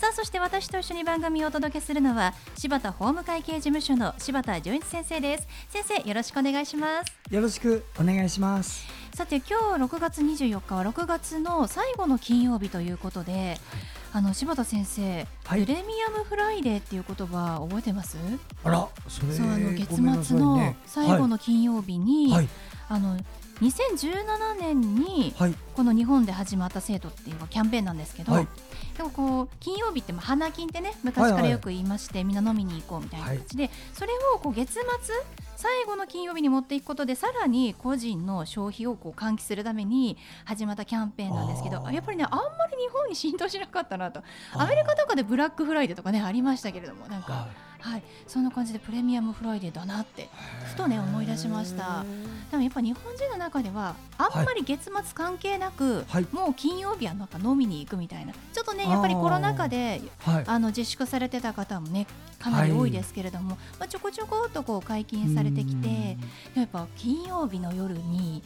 さあそして私と一緒に番組をお届けするのは柴田法務会計事務所の柴田純一先生です。先生よろしくお願いします。よろしくお願いします。さて今日6月24日は6月の最後の金曜日ということで、あの柴田先生、はい。プレミアムフライデーっていう言葉覚えてます？あらそれそうあの月末の最後の金曜日に、はい。あの2017年にはい。この日本で始まった制度っていうキャンペーンなんですけど、はい。でもこう金曜日ってまあ花金ってね昔からよく言いまして、みんな飲みに行こうみたいな形で、それをこう月末最後の金曜日に持っていくことでさらに個人の消費をこう喚起するために始まったキャンペーンなんですけどやっぱりねあんまり日本に浸透しなかったなと。アメリカとかでブラックフライデーとかねありましたけれどもなんか、ははい、そんな感じでプレミアムフライデーだなってふとね思い出しました。でもやっぱ日本人の中ではあんまり月末関係なく、はい。もう金曜日はなんか飲みに行くみたいな。ちょっとねやっぱりコロナ禍ではい。あの自粛されてた方もねかなり多いですけれども、まあ、ちょこちょこっとこう解禁されてきてやっぱ金曜日の夜に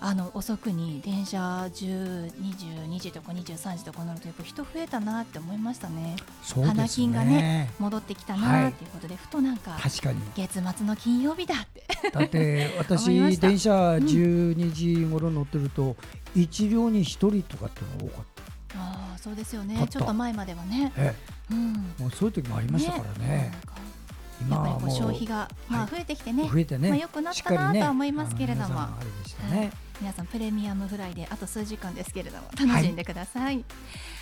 あの遅くに電車10、22時とか23時とか乗るとやっぱ人増えたなって思いましたね。そうね。花金がね戻ってきたはないっていうことで、ふとなんか確かに。月末の金曜日だって。だって 私電車12時頃乗ってると一両に一人とかっていうのが多かった。ああそうですよね。ちょっと前まではね、えうん、えもうそういう時もありましたからね。なんか今はもうやっぱりこう消費が、まあ、はい。増えてきてね,、増えてね。まあ、良くなっしたなとは思いますけれども、あれでしたね皆さんプレミアムフライデーあと数時間ですけれども楽しんでください。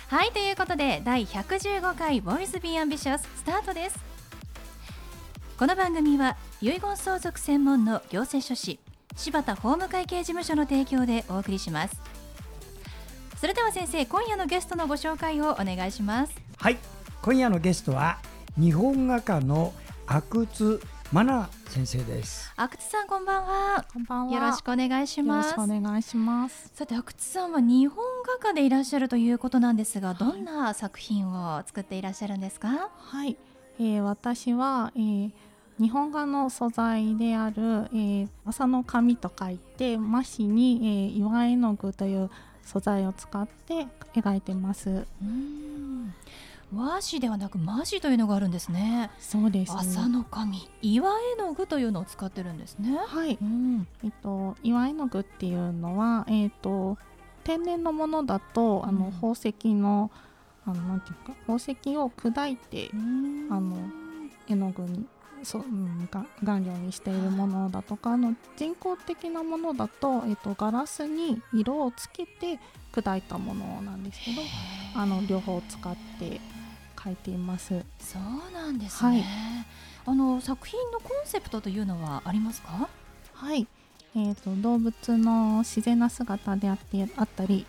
はい、ということで第115回ボーイズビーアンビシャススタートです。この番組は遺言相続専門の行政書士柴田法務会計事務所の提供でお送りします。それでは先生今夜のゲストのご紹介をお願いします。はい今夜のゲストは日本画家の阿久津真奈先生です阿久津さんこんばんは。こんばんは。よろしくお願いします。よろしくお願いします。さて阿久津さんは日本画家でいらっしゃるということなんですが、どんな作品を作っていらっしゃるんですか？はい、えー私は、えー日本画の素材である、えー、麻の紙と書いて麻紙に、えー、岩絵の具という素材を使って描いてます。うーん和紙ではなく麻紙というのがあるんですね。そうです、ね。麻の紙、岩絵の具というのを使ってるんですね。はい、うん、えっと岩絵の具っていうのはえっと天然のものだとあの、うん宝石のあのなんていうか宝石を砕いてあの絵の具にそう、うん、が顔料にしているものだとかあの人工的なものだと、えっと、ガラスに色をつけて砕いたものなんですけどあの両方使って描いています。そうなんですね。はいあの作品のコンセプトというのはありますか？はい、えー、と動物の自然な姿であってあったり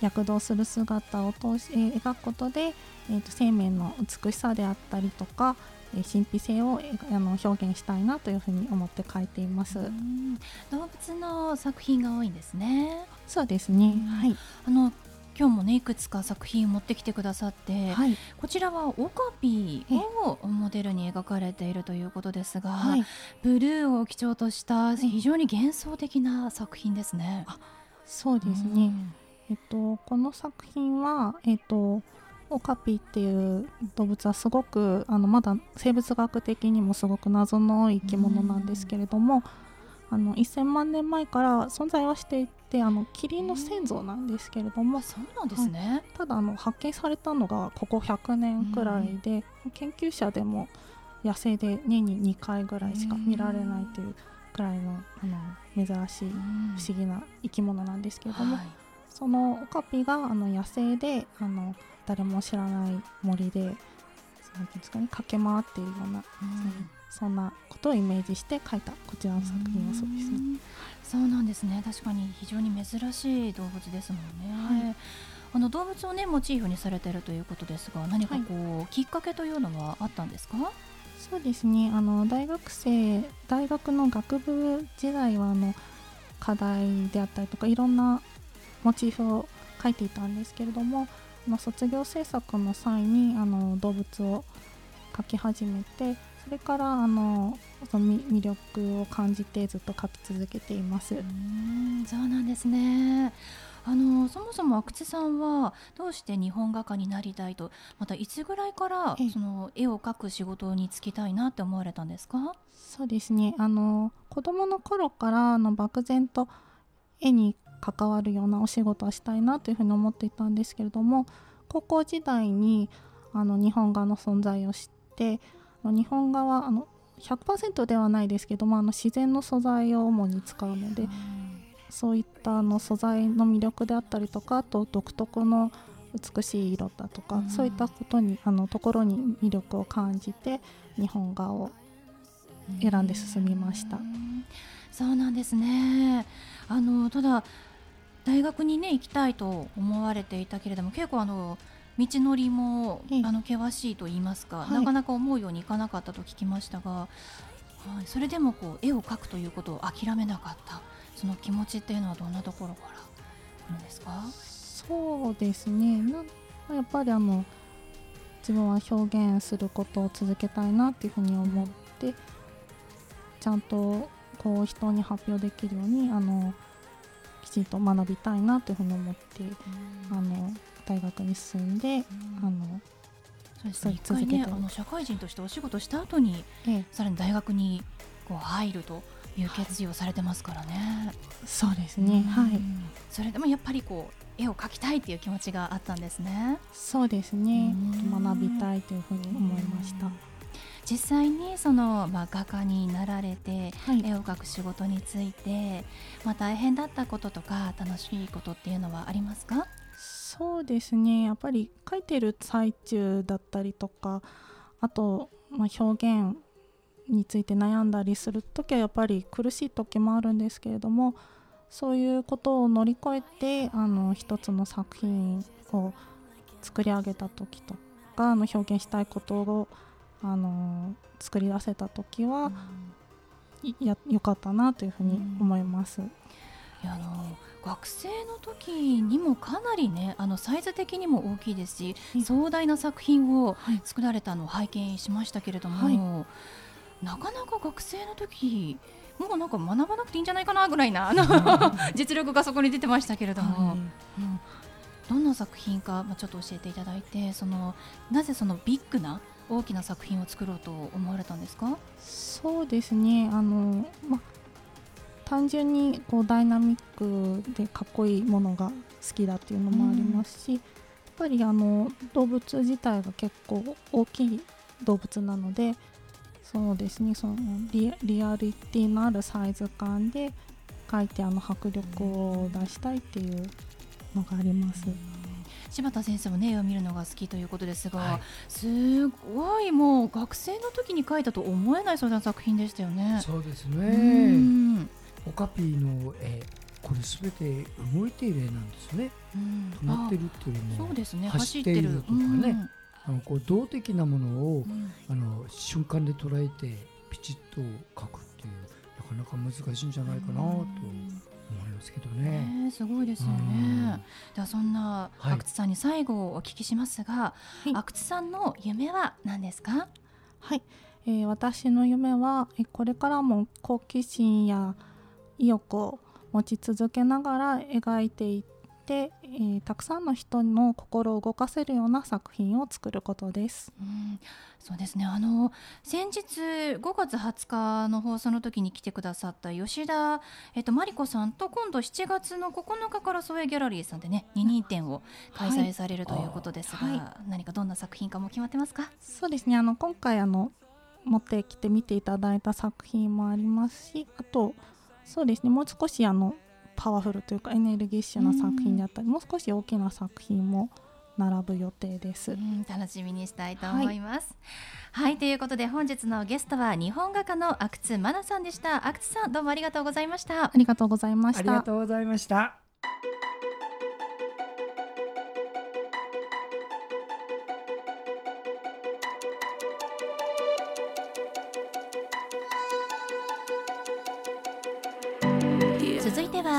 躍動する姿を通し、えー描くことで、えー、と生命の美しさであったりとか、えー神秘性をえあの表現したいなというふうに思って描いています。うん動物の作品が多いんですね。そうですね、うんはい、あの今日もねいくつか作品を持ってきてくださって、はい、こちらはオカピーをモデルに描かれているということですが、はい、ブルーを基調とした非常に幻想的な作品ですね。そうですね。えっとこの作品はえっとオカピっていう動物はすごくあのまだ生物学的にもすごく謎の多い生き物なんですけれども、あの1000万年前から存在はしていてあのキリンの先祖なんですけれどうん、もあそうなんですね。ただあの発見されたのがここ100年くらいで、研究者でも野生で年に2回ぐらいしか見られないというくらいのあの珍しいうん不思議な生き物なんですけれども、はいそのオカピがあの野生であの誰も知らない森でなんていうんですかね駆け回っているような、うん。そんなことをイメージして描いたこちらの作品はそうですね。ん。そうですね。確かに非常に珍しい動物ですもんね、はい、あの動物をねモチーフにされてるということですが何かこう、はい、きっかけというのはあったんですか？そうですね。あの大学生大学の学部時代はあの課題であったりとかいろんなモチーフを描いていたんですけれども卒業制作の際にあの動物を描き始めてそれからあのその魅力を感じてずっと書き続けています。うんそうなんですね。あのそもそも阿久津さんはどうして日本画家になりたいとまたいつぐらいからその絵を描く仕事に就きたいなって思われたんですか？そうですね。あの子供の頃からあの漠然と絵に関わるようなお仕事をしたいなというふうに思っていたんですけれども高校時代にあの日本画の存在を知って日本画はあの100%ではないですけど、まあ、あの自然の素材を主に使うので、そういったあの素材の魅力であったりとかあと独特の美しい色だとか、うん、そういったことにあのところに魅力を感じて日本画を選んで進みました。うん、そうなんですね。あのただ大学にね行きたいと思われていたけれども結構あの道のりも、あの険しいと言いますか、はい、なかなか思うようにいかなかったと聞きましたが、はい、それでもこう絵を描くということを諦めなかったその気持ちっていうのはどんなところからんですか？そうですね。なやっぱりあの自分は表現することを続けたいなっていうふうに思って、ちゃんとこう人に発表できるようにあのきちんと学びたいなというふうに思って、あの大学に進んで、うん、あのそうですね、あの社会人としてお仕事した後に、ええ、さらに大学にこう入るという決意をされてますからね。はい、そうですね、はい、それでもやっぱりこう絵を描きたいっていう気持ちがあったんですね。そうですね。学びたいというふうに思いました。実際にその、まあ、画家になられて、絵を描く仕事について、まあ、大変だったこととか楽しいことっていうのはありますか？そうですね。やっぱり書いてる最中だったりとかあと、まあ、表現について悩んだりする時はやっぱり苦しい時もあるんですけれどもそういうことを乗り越えてあの一つの作品を作り上げた時とかあの表現したいことをあの作り出せた時は、うん、やよかったなというふうに思います。うん、いやあの学生の時にもかなりねあのサイズ的にも大きいですし壮大な作品を作られたのを拝見しましたけれども、はい、なかなか学生の時もうなんか学ばなくていいんじゃないかなぐらいな、うん、実力がそこに出てましたけれども。うん、どんな作品か、まあ、ちょっと教えていただいてそのなぜそのビッグな大きな作品を作ろうと思われたんですか？そうですね。あの、ま、単純にこうダイナミックでかっこいいものが好きだっていうのもありますし、うん、やっぱりあの動物自体が結構大きい動物なのでそうですねそのリアリティのあるサイズ感で描いてあの迫力を出したいっていうのがあります。柴田先生もね絵を見るのが好きということですが、はい、すごいもう学生の時に描いたと思えないそうな作品でしたよね。そうですね。オカピーの絵これすべて動いている絵なんですね、うん、止まってるっていうよもそうです、ね、走ってるとかね、あのこう動的なものを、あの瞬間で捉えてピチッと描くっていうなかなか難しいんじゃないかなと思いますけどね。うん、すごいですよね。ではそんな阿久津さんに最後お聞きしますが、阿久津さんの夢は何ですか？はい、えー、私の夢はこれからも好奇心や意欲を持ち続けながら描いていって、えー、たくさんの人の心を動かせるような作品を作ることです。うん、そうですね。あの先日5月20日の放送の時に来てくださった吉田、えっと、真理子さんと今度7月の9日から添えギャラリーさんでね二人展を開催されるということですが、はい、何かどんな作品かも決まってますか？そうですね。あの今回あの持ってきて見ていただいた作品もありますしあとそうですね。もう少しあのパワフルというかエネルギッシュな作品であったり、もう少し大きな作品も並ぶ予定です、楽しみにしたいと思います、はい、はい、ということで本日のゲストは日本画家の阿久津真奈さんでした。阿久津さんどうもありがとうございました。ありがとうございました。ありがとうございました。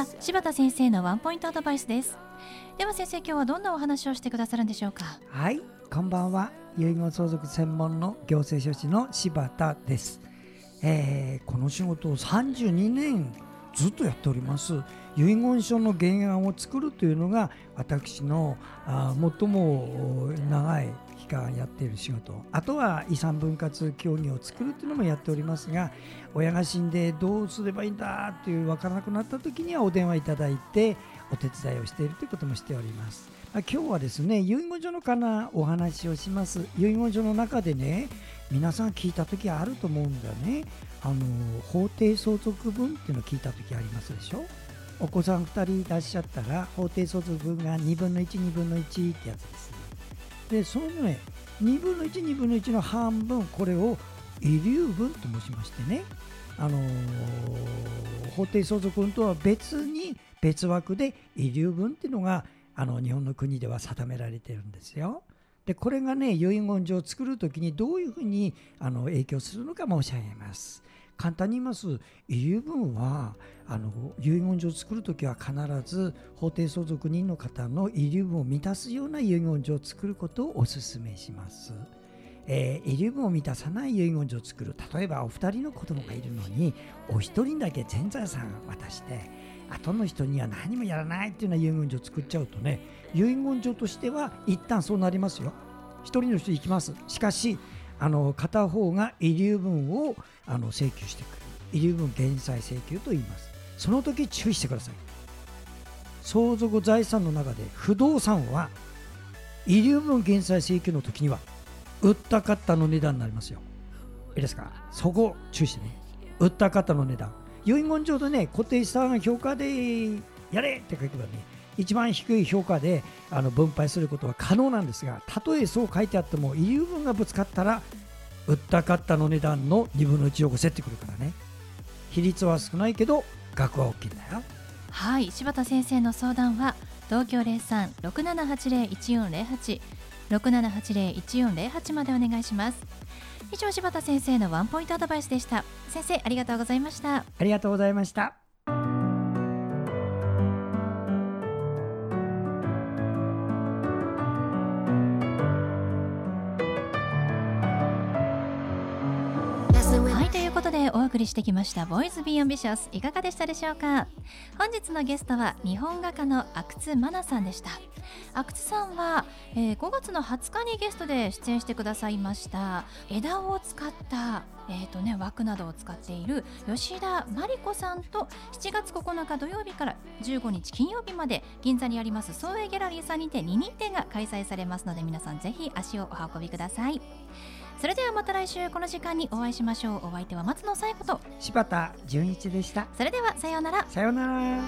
は。柴田先生のワンポイントアドバイスです。では先生今日はどんなお話をしてくださるんでしょうか？はい。こんばんは遺言相続専門の行政書士の柴田です、えー、この仕事を32年ずっとやっております。遺言書の原案を作るというのが私のあ最も長い期間やっている仕事。あとは遺産分割協議を作るというのもやっておりますが親が死んでどうすればいいんだという分からなくなった時にはお電話いただいてお手伝いをしているということもしております。今日はですね遺言書のかなお話をします。遺言書の中でね皆さん聞いた時あると思うんだよね。あの法定相続分っていうのを聞いた時ありますでしょ？お子さん2人いらっしゃったら法定相続分が2分の12分の1ってやつですね。でそのね2分の12分の1の半分これを遺留分と申しましてねあのー、法定相続分とは別に別枠で遺留分っていうのがあの日本の国では定められてるんですよ。でこれがね遺言状を作る時にどういうふうにあの影響するのか申し上げます。簡単に言います遺留分はあの遺言状を作る時は必ず法定相続人の方の遺留分を満たすような遺言状を作ることをお勧めします。えー、遺留分を満たさない遺言状を作る例えばお二人の子供がいるのにお一人だけ全財産渡して後の人には何もやらないっていうような遺言状を作っちゃうとね遺言状としては一旦そうなりますよ一人の人行きますしかしあの片方が遺留分をあの請求してくる。遺留分減債請求と言います。その時注意してください。相続財産の中で不動産は遺留分減債請求の時には売った方の値段になりますよ。いいですか？そこ注意してね。売った方の値段。遺言状でね固定資産評価でやれって書けばね一番低い評価であの分配することは可能なんですがたとえそう書いてあっても遺留分がぶつかったら売った買ったの値段の2分の1をこせってくるからね。比率は少ないけど額は大きいんだよ。はい。柴田先生の相談は東京0367801408 6780-1408までお願いします。以上柴田先生のワンポイントアドバイスでした。先生ありがとうございました。ありがとうございました送りしてきました「 Boys Be Ambitious」いかがでしたでしょうか？本日のゲストは日本画家の阿久津真奈さんでした阿久津さんは、えー、5月の20日にゲストで出演してくださいました枝を使ったえーとね、枠などを使っている吉田真理子さんと7月9日土曜日から15日金曜日まで銀座にあります総営ギャラリーさんにて2人展が開催されますので皆さんぜひ足をお運びください。それではまた来週この時間にお会いしましょう。お相手は松野冴子と。柴田純一でした。それではさようなら。さようなら。